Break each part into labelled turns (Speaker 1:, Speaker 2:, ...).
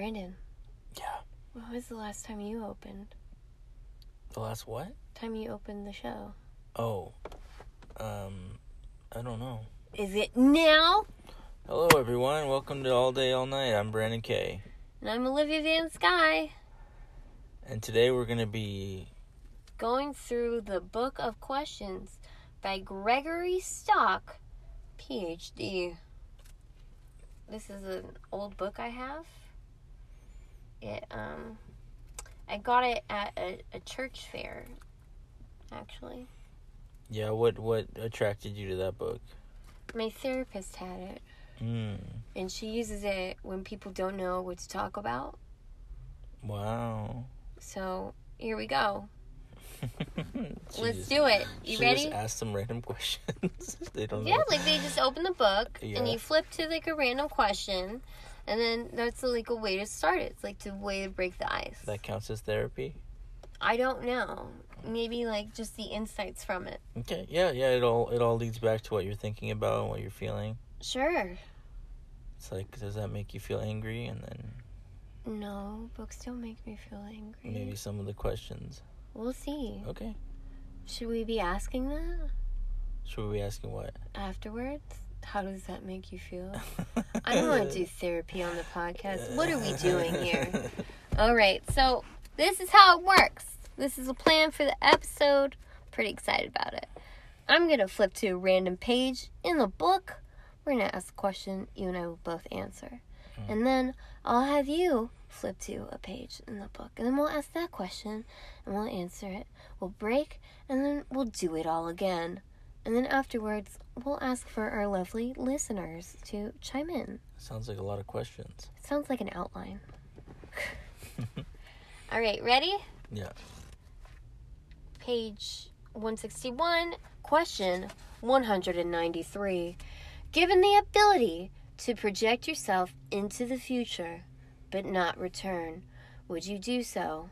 Speaker 1: Brandon,
Speaker 2: Yeah.
Speaker 1: when was the last time you opened?
Speaker 2: The last what?
Speaker 1: Time you opened the show?
Speaker 2: Oh. Um I don't know.
Speaker 1: Is it now?
Speaker 2: Hello everyone. Welcome to All Day All Night. I'm Brandon Kay.
Speaker 1: And I'm Olivia Van Sky,
Speaker 2: And today we're gonna be
Speaker 1: going through the Book of Questions by Gregory Stock, PhD. This is an old book I have. It um I got it at a, a church fair actually.
Speaker 2: Yeah, what what attracted you to that book?
Speaker 1: My therapist had it
Speaker 2: Hmm.
Speaker 1: and she uses it when people don't know what to talk about.
Speaker 2: Wow.
Speaker 1: So, here we go. Let's
Speaker 2: just-
Speaker 1: do it. You
Speaker 2: she
Speaker 1: ready?
Speaker 2: Just ask some random questions. they don't
Speaker 1: Yeah,
Speaker 2: know.
Speaker 1: like they just open the book and you flip to like a random question, and then that's like a way to start it. It's like a way to break the ice.
Speaker 2: That counts as therapy.
Speaker 1: I don't know. Maybe like just the insights from it.
Speaker 2: Okay. Yeah, yeah. It all it all leads back to what you're thinking about and what you're feeling.
Speaker 1: Sure.
Speaker 2: It's like, does that make you feel angry? And then
Speaker 1: No, books don't make me feel angry.
Speaker 2: maybe some of the questions.
Speaker 1: We'll see.
Speaker 2: Okay.
Speaker 1: Should we be asking that
Speaker 2: Should we be asking what?
Speaker 1: afterwards? How does that make you feel? I don't want to do therapy on the podcast. What are we doing here? All right, so this is how it works. This is a plan for the episode. Pretty excited about it. I'm going to flip to a random page in the book. We're going to ask a question. You and I will both answer. Hmm. And then I'll have you flip to a page in the book. And then we'll ask that question and we'll answer it. We'll break and then we'll do it all again. And then afterwards, we'll ask for our lovely listeners to chime in.
Speaker 2: Sounds like a lot of questions.
Speaker 1: Sounds like an outline. All right, ready?
Speaker 2: Yeah.
Speaker 1: Page 161, question 193. Given the ability to project yourself into the future but not return, would you do so?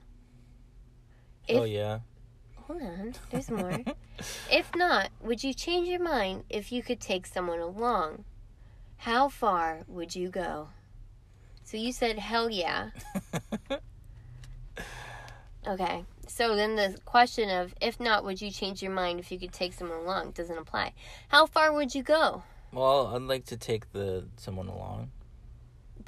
Speaker 2: oh yeah.
Speaker 1: Hold on, there's more. if not, would you change your mind if you could take someone along? How far would you go? So you said hell yeah. Okay. So then the question of if not, would you change your mind if you could take someone along doesn't apply. How far would you go?
Speaker 2: well, I'd like to take the someone along.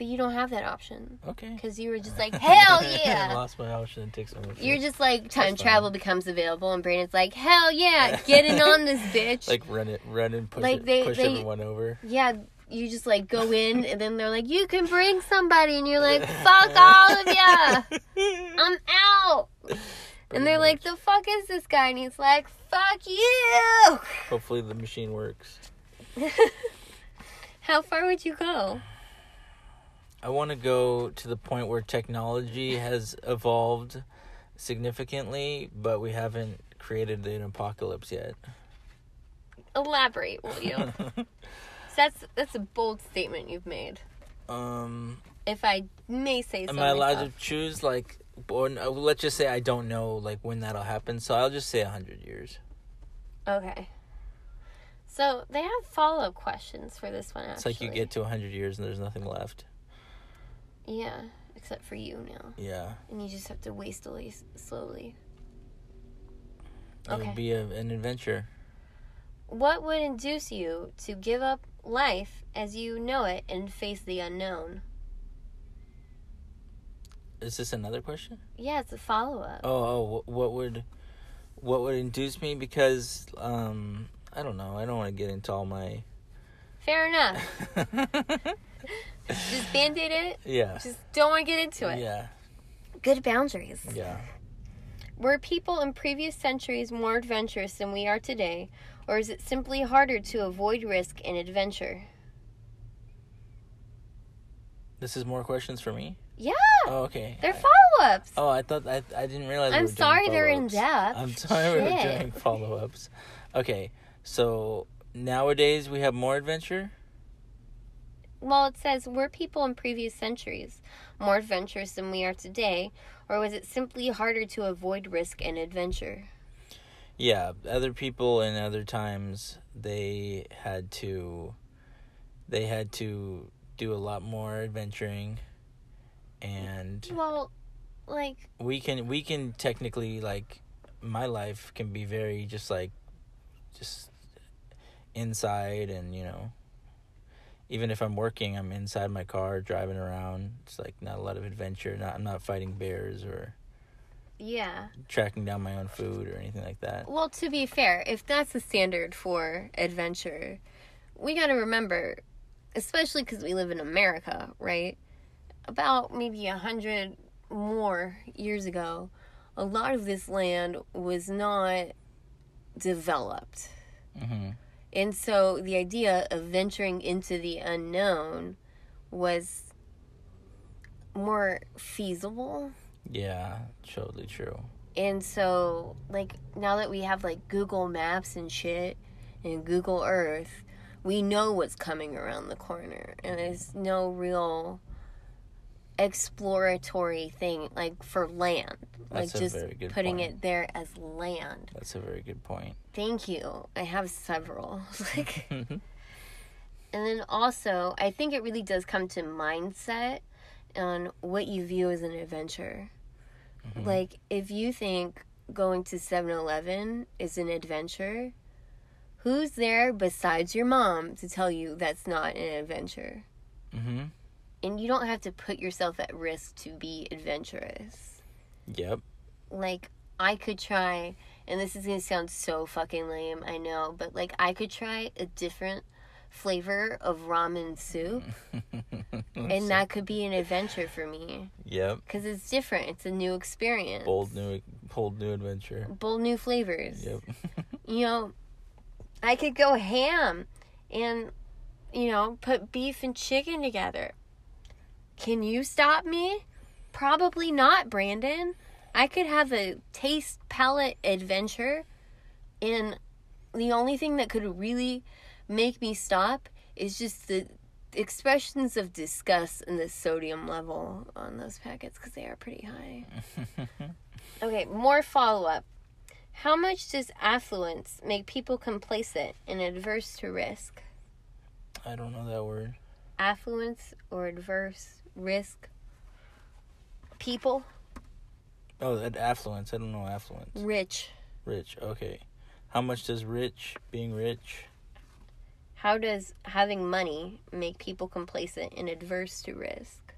Speaker 1: But you don't have that option
Speaker 2: Okay.
Speaker 1: because you were just like hell
Speaker 2: I
Speaker 1: yeah.
Speaker 2: lost my option take someone.
Speaker 1: You're just like time
Speaker 2: That's
Speaker 1: travel becomes available, and Brandon's like hell yeah, getting on this bitch.
Speaker 2: like run it, run and push
Speaker 1: Like,
Speaker 2: it,
Speaker 1: they-
Speaker 2: push
Speaker 1: they-
Speaker 2: everyone over.
Speaker 1: yeah, you just like go in, and then they're like, you can bring somebody, and you're like, fuck all of ya, I'm out. And they're like, the fuck is this guy? And he's like, fuck you.
Speaker 2: Hopefully the machine works.
Speaker 1: How far would you go?
Speaker 2: I want to go to the point where technology has evolved significantly, but we haven't created an apocalypse yet.
Speaker 1: Elaborate, will you? that's that's a bold statement you've made.
Speaker 2: um,
Speaker 1: If I may say so.
Speaker 2: am I allowed
Speaker 1: myself.
Speaker 2: to choose like, or no, let's just say I don't know like when that'll happen, so I'll just say a hundred years.
Speaker 1: Okay. So they have follow up questions for this one. Actually.
Speaker 2: It's like you get to a hundred years and there's nothing left.
Speaker 1: Yeah, except for you now,
Speaker 2: Yeah,
Speaker 1: and you just have to waste away slowly.
Speaker 2: it
Speaker 1: Okay.
Speaker 2: would be a, an adventure.
Speaker 1: What would induce you to give up life as you know it and face the unknown?
Speaker 2: Is this another question?
Speaker 1: Yeah, it's a follow up.
Speaker 2: Oh, oh, what would, what would induce me? Because, um, I don't know. I don't want to get into all my.
Speaker 1: Fair enough. Just band aid it.
Speaker 2: yeah.
Speaker 1: Just don't want to get into it.
Speaker 2: Yeah.
Speaker 1: Good boundaries.
Speaker 2: Yeah.
Speaker 1: Were people in previous centuries more adventurous than we are today, or is it simply harder to avoid risk and adventure?
Speaker 2: This is more questions for me.
Speaker 1: Yeah,
Speaker 2: Oh, okay.
Speaker 1: they're follow ups.
Speaker 2: oh, I thought I, I didn't realize.
Speaker 1: I'm
Speaker 2: were doing
Speaker 1: sorry they're in
Speaker 2: follow-ups.
Speaker 1: depth.
Speaker 2: I'm sorry we were
Speaker 1: Shit.
Speaker 2: doing follow ups. Okay, so nowadays we have more adventure.
Speaker 1: Well, it says, were people in previous centuries more adventurous than we are today, or was it simply harder to avoid risk and adventure?
Speaker 2: Yeah, other people in other times they had to they had to do a lot more adventuring and
Speaker 1: Well, like
Speaker 2: we can we can technically like my life can be very just like just inside and you know even if I'm working I'm inside my car driving around it's like not a lot of adventure not I'm not fighting bears or
Speaker 1: yeah.
Speaker 2: tracking down my own food or anything like that
Speaker 1: Well, to be fair, if that's the standard for adventure, we got to remember, especially because we live in America, right? About maybe a hundred more years ago, a lot of this land was not developed.
Speaker 2: mhm
Speaker 1: And so the idea of venturing into the unknown was more feasible.
Speaker 2: yeah totally true
Speaker 1: And so, like, now that we have like Google Maps and shit and Google Earth, we know what's coming around the corner. And there's no real exploratory thing like for land.
Speaker 2: That's
Speaker 1: like just putting
Speaker 2: point.
Speaker 1: it there as land.
Speaker 2: that's a very good point
Speaker 1: Thank you. I have several. like
Speaker 2: Mhm.
Speaker 1: and then also, I think it really does come to mindset on what you view as an adventure.
Speaker 2: Mhm.
Speaker 1: Like, if you think going to 7 Eleven is an adventure, who's there besides your mom to tell you that's not an adventure?
Speaker 2: mhm
Speaker 1: And you don't have to put yourself at risk to be adventurous.
Speaker 2: yep
Speaker 1: Like, I could try, and this is gonna sound so fucking lame, I know, but like, I could try a different flavor of ramen soup, and that could be an adventure for me.
Speaker 2: yep
Speaker 1: Because it's different, it's a new experience.
Speaker 2: bold new bold new adventure
Speaker 1: Bold new flavors.
Speaker 2: yep
Speaker 1: you know, I could go ham and, you know, put beef and chicken together. Can you stop me? Probably not, Brandon. I could have a taste palate adventure, and the only thing that could really make me stop is just the expressions of disgust and the sodium level on those packets because they are pretty high. Okay, more follow up. How much does affluence make people complacent and adverse to risk?
Speaker 2: I don't know that word
Speaker 1: Affluence or adverse risk? People?
Speaker 2: oh that affluence I don't know affluence
Speaker 1: Rich.
Speaker 2: Rich, okay. How much does rich being rich?
Speaker 1: How does having money make people complacent and adverse to risk?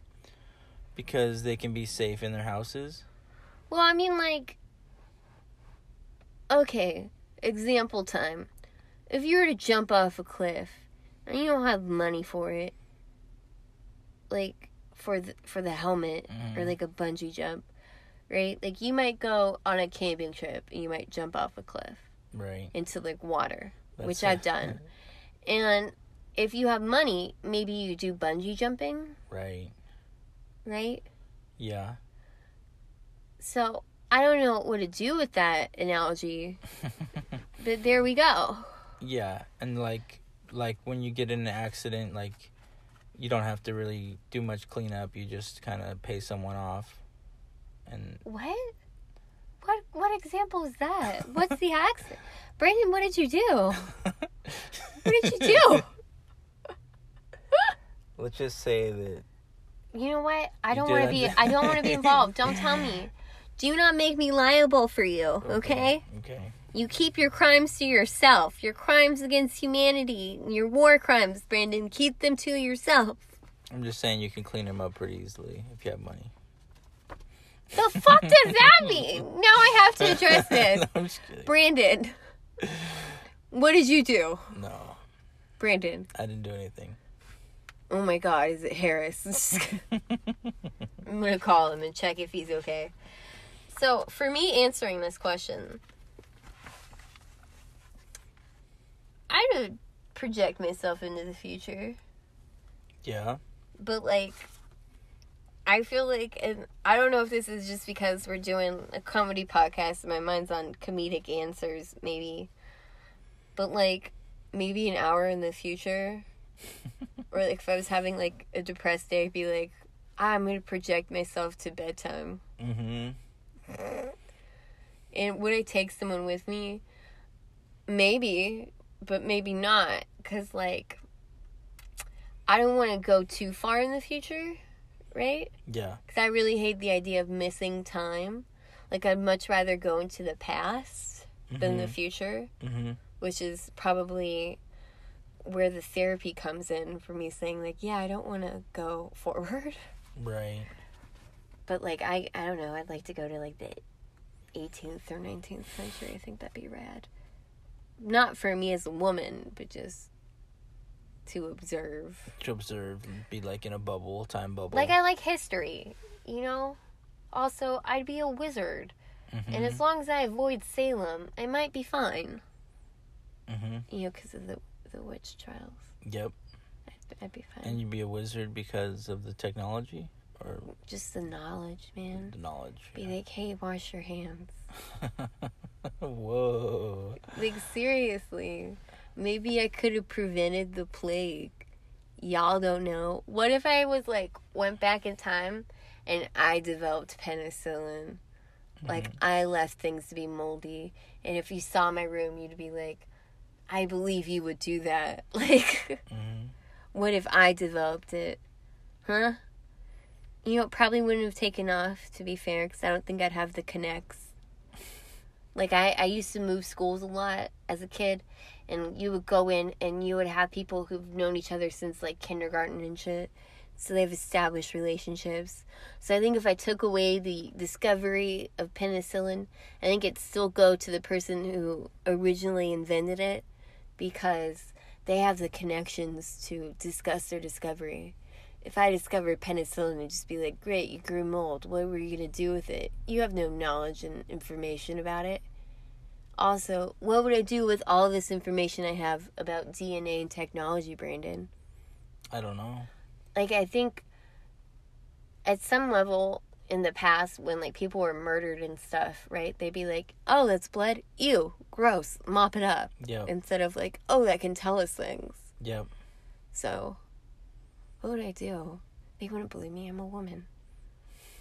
Speaker 2: Because they can be safe in their houses.
Speaker 1: Well, I mean, like, okay, example time. If you were to jump off a cliff and you don't have money for it, like for the for the helmet or
Speaker 2: Mhm.
Speaker 1: like a bungee jump, right? Like you might go on a camping trip and you might jump off a cliff
Speaker 2: Right.
Speaker 1: into like water,
Speaker 2: That's
Speaker 1: which I've done. And if you have money, maybe you do bungee jumping,
Speaker 2: Right.
Speaker 1: right?
Speaker 2: Yeah.
Speaker 1: So I don't know what to do with that analogy, but there we go.
Speaker 2: yeah, and like like when you get in an accident, like you don't have to really do much cleanup. You just kind of pay someone off, and
Speaker 1: What? What? What example is that? What's the accident? Brandon, what did you do? What did you do?
Speaker 2: let's just say that
Speaker 1: You know what? I don't want to be. I don't want to be involved. Don't tell me. Do not make me liable for you. Okay?
Speaker 2: Okay.
Speaker 1: You keep your crimes to yourself. Your crimes against humanity, your war crimes, Brandon. Keep them to yourself.
Speaker 2: I'm just saying you can clean them up pretty easily if you have money.
Speaker 1: The fuck does that mean? Now I have to address this.
Speaker 2: No, I'm just kidding.
Speaker 1: Brandon, what did you do?
Speaker 2: No,
Speaker 1: Brandon.
Speaker 2: I didn't do anything.
Speaker 1: Oh my god, is it Harris? I'm gonna call him and check if he's okay. So, for me answering this question, I would project myself into the future,
Speaker 2: yeah.
Speaker 1: but like, I feel like, and I don't know if this is just because we're doing a comedy podcast and my mind's on comedic answers, maybe, but like, maybe an hour in the future, or like if I was having like a depressed day, I'd be like, "Ah, I'm gonna project myself to bedtime.
Speaker 2: Mm-hmm.
Speaker 1: And would I take someone with me? Maybe, but maybe not. Cause like, I don't want to go too far in the future, right?
Speaker 2: Yeah.
Speaker 1: Because I really hate the idea of missing time. Like, I'd much rather go into the past than the future,
Speaker 2: Mm-hmm.
Speaker 1: which is probably where the therapy comes in for me saying, like, yeah, I don't want to go forward.
Speaker 2: Right.
Speaker 1: But, like, I, I don't know. I'd like to go to, like, the 18th or 19th century. I think that'd be rad. Not for me as a woman, but just to observe.
Speaker 2: To observe and be like in a bubble, time bubble.
Speaker 1: Like, I like history, you know? Also, I'd be a wizard.
Speaker 2: mm-hmm.
Speaker 1: And as long as I avoid Salem, I might be fine.
Speaker 2: mm-hmm.
Speaker 1: You know, because of the, the witch trials.
Speaker 2: Yep.
Speaker 1: I'd, I'd be fine.
Speaker 2: And you'd be a wizard because of the technology or
Speaker 1: just the knowledge, man.
Speaker 2: the knowledge.
Speaker 1: Be like, hey, wash your hands.
Speaker 2: Whoa.
Speaker 1: Like, seriously. Maybe I could have prevented the plague. Y'all don't know. What if I was like, went back in time and I developed penicillin? Like, I left things to be moldy. And if you saw my room, you'd be like, I believe you would do that. Like,
Speaker 2: hmm
Speaker 1: what if I developed it? Huh? You know, it probably wouldn't have taken off, to be fair, because I don't think I'd have the connects. Like, I, I used to move schools a lot as a kid, and you would go in and you would have people who've known each other since, like, kindergarten and shit. So they've established relationships. So I think if I took away the discovery of penicillin, I think it'd still go to the person who originally invented it because they have the connections to discuss their discovery. If I discovered penicillin, it'd just be like, great, you grew mold. What were you going to do with it? You have no knowledge and information about it. Also, what would I do with all this information I have about DNA and technology, Brandon?
Speaker 2: I don't know.
Speaker 1: Like, I think at some level in the past, when like people were murdered and stuff, right? They'd be like, oh, that's blood. Ew, gross. Mop it up.
Speaker 2: Yep.
Speaker 1: Instead of like, oh, that can tell us things.
Speaker 2: Yep.
Speaker 1: So, what would I do? They wouldn't believe me. I'm a woman.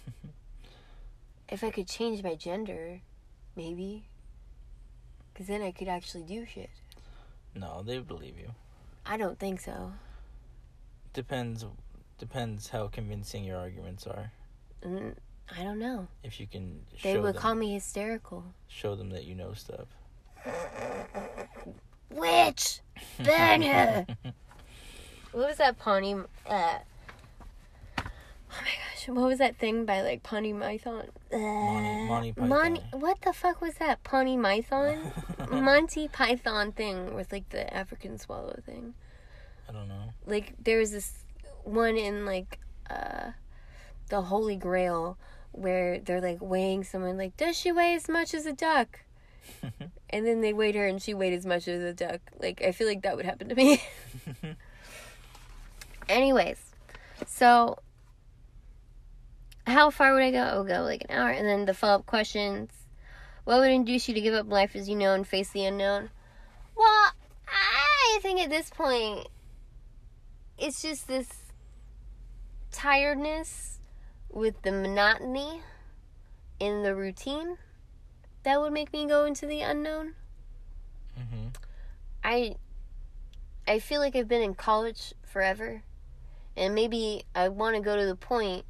Speaker 1: if I could change my gender, maybe. Because then I could actually do shit.
Speaker 2: No, they believe you.
Speaker 1: I don't think so.
Speaker 2: Depends. Depends how convincing your arguments are.
Speaker 1: Mm, I don't know.
Speaker 2: If you can
Speaker 1: They would
Speaker 2: them,
Speaker 1: call me hysterical.
Speaker 2: show them that you know stuff.
Speaker 1: Witch! Burn her! what was that Pawnee? Uh, oh my gosh, what was that thing by like Pawnee Mython? Uh,
Speaker 2: Monty- Monty Python.
Speaker 1: What the fuck was that? Pawnee Mython? Monty Python thing with like the African swallow thing.
Speaker 2: I don't know.
Speaker 1: Like there was this one in like uh the Holy Grail where they're like weighing someone like, does she weigh as much as a duck? and then they weighed her and she weighed as much as a duck. Like I feel like that would happen to me. Anyways, so how far would I go? I would go like an hour, and then the follow up questions. What would induce you to give up life as you know and face the unknown? Well, I think at this point, it's just this tiredness with the monotony in the routine that would make me go into the unknown.
Speaker 2: hmm
Speaker 1: I I feel like I've been in college forever and maybe I want to go to the point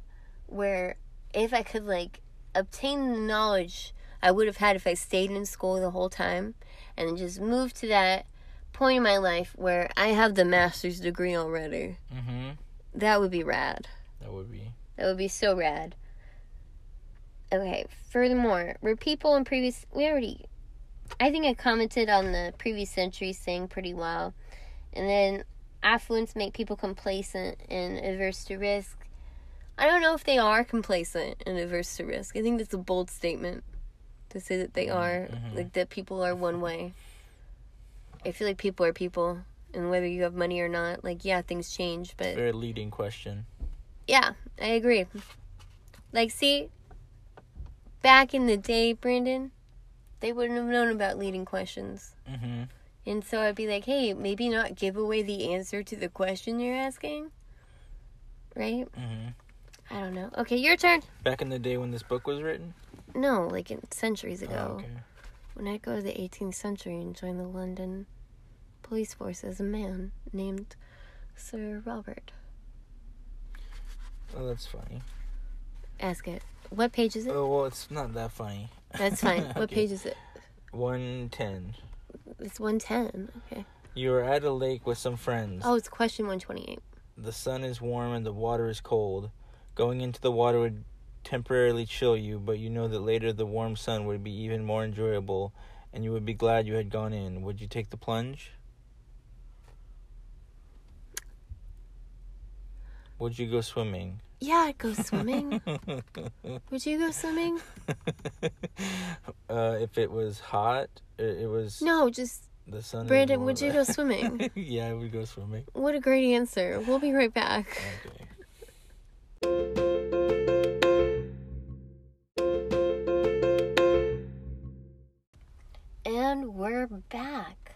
Speaker 1: where if I could like obtain the knowledge I would have had if I stayed in school the whole time and just move to that point in my life where I have the master's degree already.
Speaker 2: hmm
Speaker 1: That would be rad.
Speaker 2: That would be.
Speaker 1: That would be so rad. Okay, furthermore, were people in previous. We already. I think I commented on the previous century saying pretty well. And then affluence make people complacent and averse to risk. I don't know if they are complacent and averse to risk. I think that's a bold statement to say that they are.
Speaker 2: Mhm.
Speaker 1: Like that people are one way. I feel like people are people. And whether you have money or not, like, yeah, things change, but.
Speaker 2: Very leading question.
Speaker 1: Yeah, I agree. Like, see, back in the day, Brandon, they wouldn't have known about leading questions.
Speaker 2: hmm
Speaker 1: And so I'd be like, hey, maybe not give away the answer to the question you're asking. Right?
Speaker 2: hmm
Speaker 1: I don't know. Okay, your turn.
Speaker 2: Back in the day when this book was written.
Speaker 1: No, like in centuries
Speaker 2: Oh,
Speaker 1: ago.
Speaker 2: okay.
Speaker 1: When I'd go to the 18th century and join the London police force as a man named Sir Robert.
Speaker 2: Oh, that's funny.
Speaker 1: Ask it. What page is it?
Speaker 2: Oh well, it's not that funny.
Speaker 1: That's fine. What page is it?
Speaker 2: One ten.
Speaker 1: It's 110. Okay.
Speaker 2: You are at a lake with some friends.
Speaker 1: Oh, it's question 128.
Speaker 2: The sun is warm and the water is cold. Going into the water would temporarily chill you, but you know that later the warm sun would be even more enjoyable and you would be glad you had gone in. Would you take the plunge? Would you go swimming?
Speaker 1: Yeah, I'd go swimming. Would you go swimming?
Speaker 2: uh, if it was hot, it, it was
Speaker 1: No, just
Speaker 2: the sun.
Speaker 1: Brandon, would you go swimming?
Speaker 2: yeah, I would go swimming.
Speaker 1: What a great answer. We'll be right back.
Speaker 2: Okay.
Speaker 1: And we're back.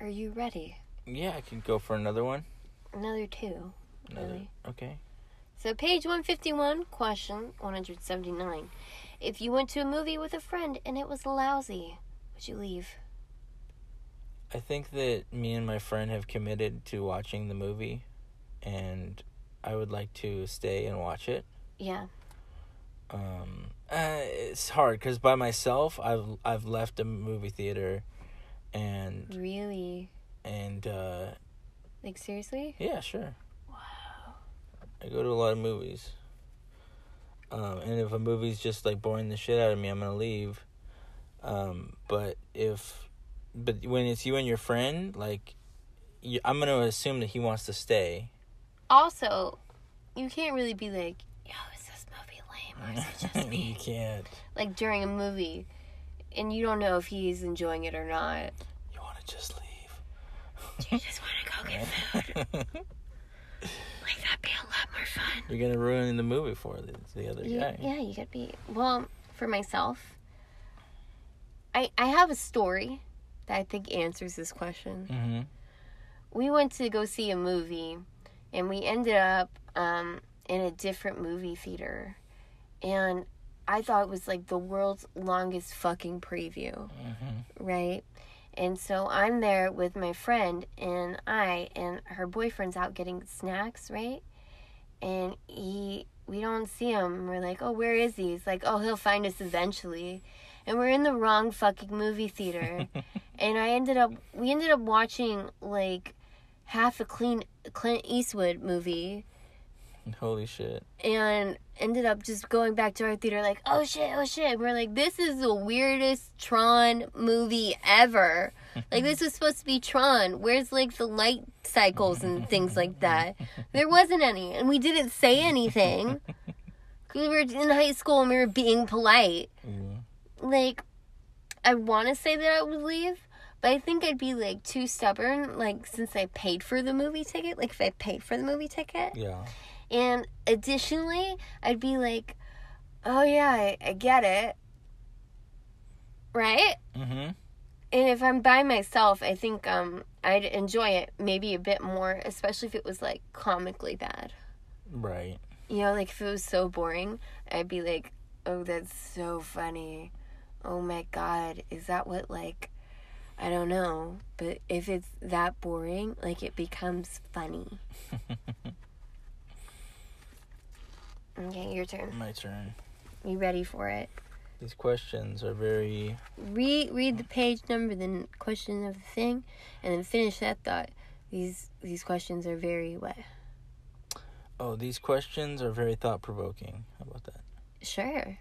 Speaker 1: Are you ready?
Speaker 2: Yeah, I could go for another one.
Speaker 1: Another two. Really?
Speaker 2: Okay.
Speaker 1: So, page 151, question 179. If you went to a movie with a friend and it was lousy, would you leave?
Speaker 2: I think that me and my friend have committed to watching the movie, and I would like to stay and watch it.
Speaker 1: Yeah.
Speaker 2: Um, uh, it's hard because by myself, I've I've left a movie theater, and
Speaker 1: Really?
Speaker 2: and uh,
Speaker 1: Like, seriously?
Speaker 2: yeah, sure. I go to a lot of movies. Um, and if a movie's just like boring the shit out of me, I'm gonna leave. Um, but if, but when it's you and your friend, like, you, I'm gonna assume that he wants to stay.
Speaker 1: Also, you can't really be like, yo, is this movie lame or is it just
Speaker 2: you can't.
Speaker 1: like, during a movie, and you don't know if he's enjoying it or not.
Speaker 2: You want to just leave.
Speaker 1: You just want to go get food. That'd be a lot more fun.
Speaker 2: You're gonna ruin the movie for the, the other
Speaker 1: Yeah,
Speaker 2: guy.
Speaker 1: yeah, you gotta be. Well, for myself, I I have a story that I think answers this question.
Speaker 2: Mm-hmm.
Speaker 1: We went to go see a movie, and we ended up um, in a different movie theater, and I thought it was like the world's longest fucking preview,
Speaker 2: Mm-hmm.
Speaker 1: right? And so I'm there with my friend and I and her boyfriend's out getting snacks, right? And he we don't see him. We're like, "Oh, where is he?" He's like, "Oh, he'll find us eventually." And we're in the wrong fucking movie theater. and I ended up we ended up watching like half a clean Clint Eastwood movie
Speaker 2: Holy shit.
Speaker 1: and ended up just going back to our theater like oh shit oh shit we're like this is the weirdest tron movie ever like this was supposed to be tron where's like the light cycles and things like that there wasn't any and we didn't say anything we were in high school and we were being polite
Speaker 2: Mm.
Speaker 1: like I want to say that I would leave, but I think I'd be like too stubborn. Like since I paid for the movie ticket, like if I paid for the movie ticket,
Speaker 2: Yeah.
Speaker 1: And additionally, I'd be like, oh yeah, I, I get it, right?
Speaker 2: Mm-hmm.
Speaker 1: And if I'm by myself, I think um I'd enjoy it maybe a bit more, especially if it was like comically bad.
Speaker 2: Right.
Speaker 1: You know, like if it was so boring, I'd be like, oh, that's so funny. Oh my god, is that what, like, I don't know. But if it's that boring, like, it becomes funny. Okay, your turn.
Speaker 2: My turn.
Speaker 1: You ready for it?
Speaker 2: These questions are very
Speaker 1: Read read the page number, then question of the thing, and then finish that thought. These these questions are very what?
Speaker 2: Oh, these questions are very thought provoking. How about that?
Speaker 1: Sure.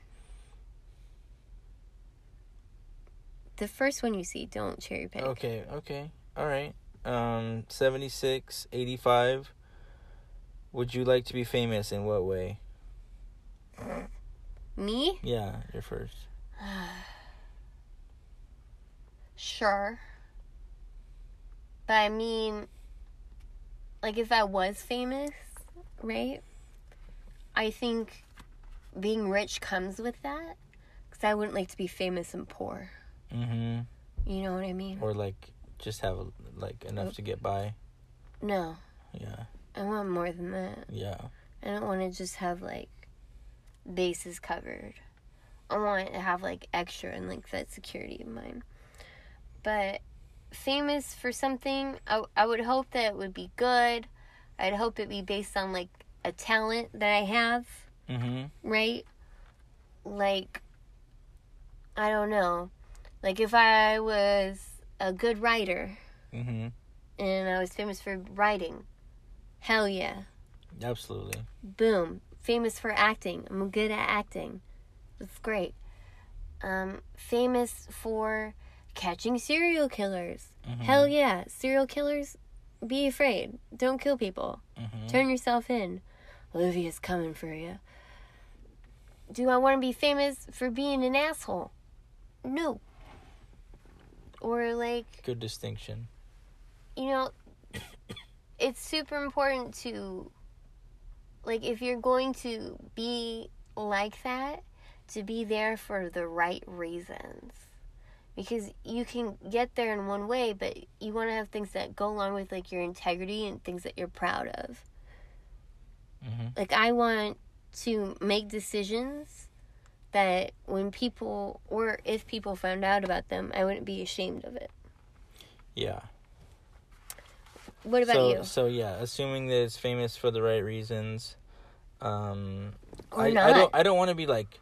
Speaker 1: The first one you see, don't cherry pick.
Speaker 2: Okay, okay. All right. Um 76, 85. Would you like to be famous in what way?
Speaker 1: Me?
Speaker 2: Yeah, you're first.
Speaker 1: Sure. But I mean, like, if I was famous, right? I think being rich comes with that. Because I wouldn't like to be famous and poor.
Speaker 2: Mm-hmm.
Speaker 1: You know what I mean?
Speaker 2: Or like just have like enough to get by.
Speaker 1: No.
Speaker 2: Yeah.
Speaker 1: I want more than that.
Speaker 2: Yeah.
Speaker 1: I don't want to just have, like, bases covered. I want to have, like, extra and, like, that security of mine. But famous for something, I, I would hope that it would be good. I'd hope it be based on, like, a talent that I have,
Speaker 2: Mm-hmm.
Speaker 1: right? Like, I don't know. Like, if I was a good writer
Speaker 2: Mm-hmm.
Speaker 1: and I was famous for writing, hell yeah.
Speaker 2: Absolutely.
Speaker 1: Boom. Famous for acting. I'm good at acting. That's great. Um, famous for catching serial killers.
Speaker 2: Mhm.
Speaker 1: Hell yeah. Serial killers, be afraid. Don't kill people.
Speaker 2: Mm-hmm.
Speaker 1: Turn yourself in. Olivia's coming for you. Do I want to be famous for being an asshole? No. Or like,
Speaker 2: Good distinction.
Speaker 1: you know, it's super important to, like, if you're going to be like that, to be there for the right reasons. Because you can get there in one way, but you want to have things that go along with, like, your integrity and things that you're proud of.
Speaker 2: Mm-hmm.
Speaker 1: Like, I want to make decisions that when people, or if people found out about them, I wouldn't be ashamed of it.
Speaker 2: Yeah.
Speaker 1: What about
Speaker 2: so
Speaker 1: you?
Speaker 2: so yeah, assuming that it's famous for the right reasons. Um
Speaker 1: Or
Speaker 2: I,
Speaker 1: not.
Speaker 2: I don't I don't want to be like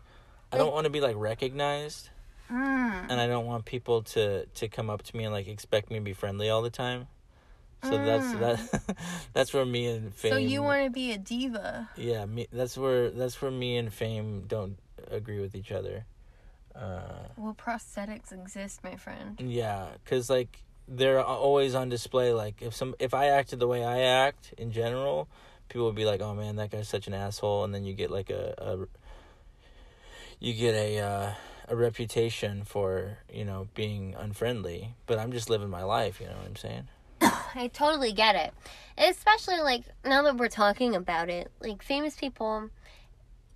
Speaker 2: I don't want to be like recognized
Speaker 1: Mm.
Speaker 2: and I don't want people to to come up to me and like expect me to be friendly all the time. So that's
Speaker 1: Mm.
Speaker 2: that that's where me and fame
Speaker 3: So you want to be a diva?
Speaker 2: Yeah, me that's where that's where me and fame don't agree with each other. Uh
Speaker 3: Well, prosthetics exist, my friend.
Speaker 2: Yeah, cuz like they're always on display like if some if I acted the way I act in general, people would be like, "Oh man, that guy's such an asshole." And then you get like a, a you get a uh, a reputation for, you know, being unfriendly, but I'm just living my life, you know what I'm saying?
Speaker 1: I totally get it. Especially like now that we're talking about it, like famous people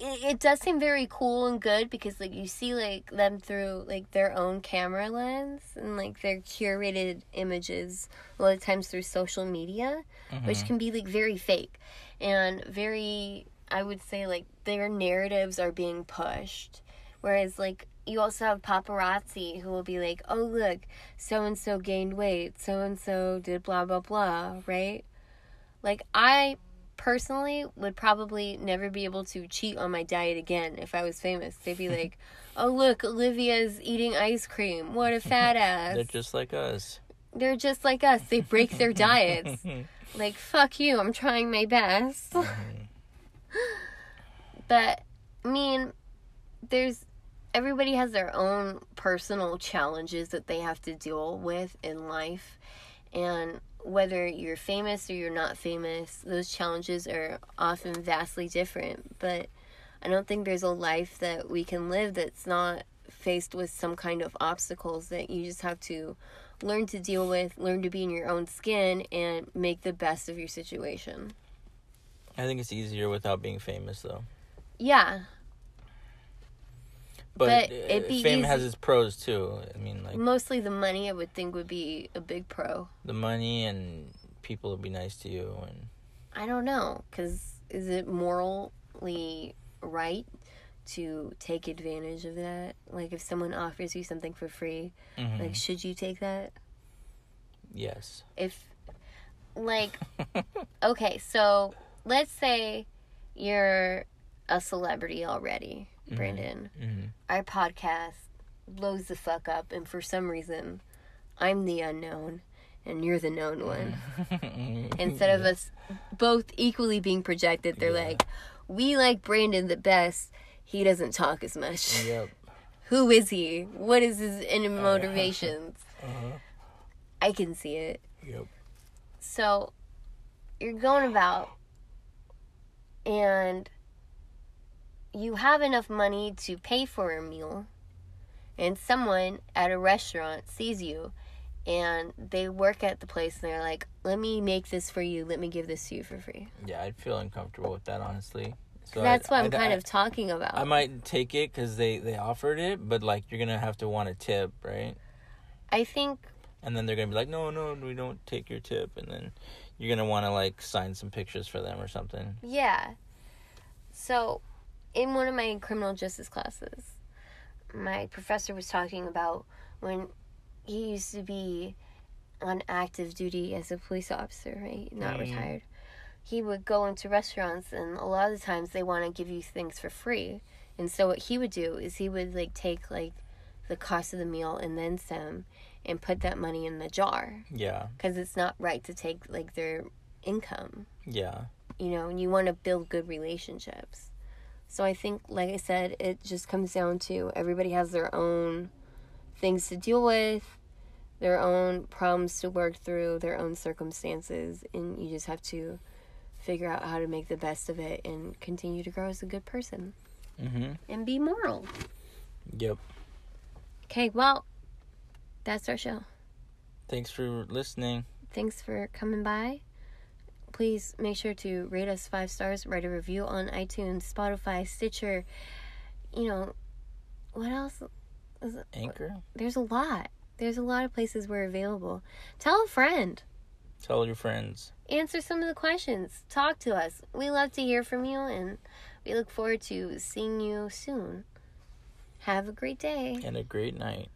Speaker 1: it, it does seem very cool and good because like you see like them through like their own camera lens and like their curated images a lot of times through social media, which mm-hmm. can be like very fake and very I would say like their narratives are being pushed. Whereas like you also have paparazzi who will be like, "Oh look, so and so gained weight, so and so did blah blah blah," right? Like I personally would probably never be able to cheat on my diet again if I was famous. They'd be like, "Oh look, Olivia's eating ice cream. What a fat ass."
Speaker 2: They're just like us.
Speaker 1: They're just like us. They break their diets. Mhm. Like, fuck you, I'm trying my best. Mhm. but, I mean, there's. Everybody has their own personal challenges that they have to deal with in life. And whether you're famous or you're not famous, those challenges are often vastly different. But I don't think there's a life that we can live that's not faced with some kind of obstacles that you just have to learn to deal with, learn to be in your own skin, and make the best of your situation.
Speaker 2: I think it's easier without being famous though.
Speaker 1: Yeah,
Speaker 2: But,
Speaker 1: But
Speaker 2: uh,
Speaker 1: it'd be
Speaker 2: fame
Speaker 1: easy-
Speaker 2: has its pros too. I mean, like
Speaker 1: mostly the money I would think would be a big pro.
Speaker 2: the money and people would be nice to you and
Speaker 1: I don't know, because is it morally right to take advantage of that? Like, if someone offers you something for free,
Speaker 2: Mhm.
Speaker 1: like, should you take that?
Speaker 2: yes.
Speaker 1: If, like, okay, so let's say you're a celebrity already, Brandon.
Speaker 2: hmm
Speaker 1: Our podcast blows the fuck up, and for some reason, I'm the unknown and you're the known one. Instead of us both equally being projected, they're
Speaker 2: Yeah.
Speaker 1: like, we like Brandon the best. He doesn't talk as much.
Speaker 2: Yep.
Speaker 1: Who is he? What is his inner motivations?
Speaker 2: Uh-huh.
Speaker 1: I can see it.
Speaker 2: Yep.
Speaker 1: So you're going about and you have enough money to pay for a meal and someone at a restaurant sees you and they work at the place and they're like, "Let me make this for you. Let me give this to you for free."
Speaker 2: Yeah, I'd feel uncomfortable with that honestly. So
Speaker 1: That's
Speaker 2: I'd-
Speaker 1: what I'm
Speaker 2: I'd-
Speaker 1: kind
Speaker 2: I-
Speaker 1: of talking about.
Speaker 2: I might take it because they they offered it, but like you're gonna have to want a tip, right?
Speaker 1: I think
Speaker 2: And then they're gonna be like, no, no, we don't take your tip, and then you're gonna want to like sign some pictures for them or something.
Speaker 1: Yeah. So, in one of my criminal justice classes, my professor was talking about when he used to be on active duty as a police officer, right? Not
Speaker 2: Mhm.
Speaker 1: retired. he would go into restaurants and a lot of the times they want to give you things for free. And so what he would do is he would like take like the cost of the meal and then some and put that money in the jar
Speaker 2: Yeah.
Speaker 1: because it's not right to take like their income
Speaker 2: Yeah.
Speaker 1: you know, and you want to build good relationships. So I think, like I said, it just comes down to everybody has their own things to deal with, their own problems to work through, their own circumstances, and you just have to figure out how to make the best of it and continue to grow as a good person
Speaker 2: Mhm.
Speaker 1: and be moral.
Speaker 2: Yep.
Speaker 1: Okay, well, that's our show.
Speaker 2: Thanks for listening.
Speaker 1: Thanks for coming by. Please make sure to rate us five stars, write a review on iTunes, Spotify, Stitcher. You know, what else?
Speaker 2: Anchor.
Speaker 1: There's a lot. There's a lot of places we're available. Tell a friend.
Speaker 2: Tell your friends.
Speaker 1: Answer some of the questions. Talk to us. We love to hear from you, and we look forward to seeing you soon. Have a great day.
Speaker 2: And a great night.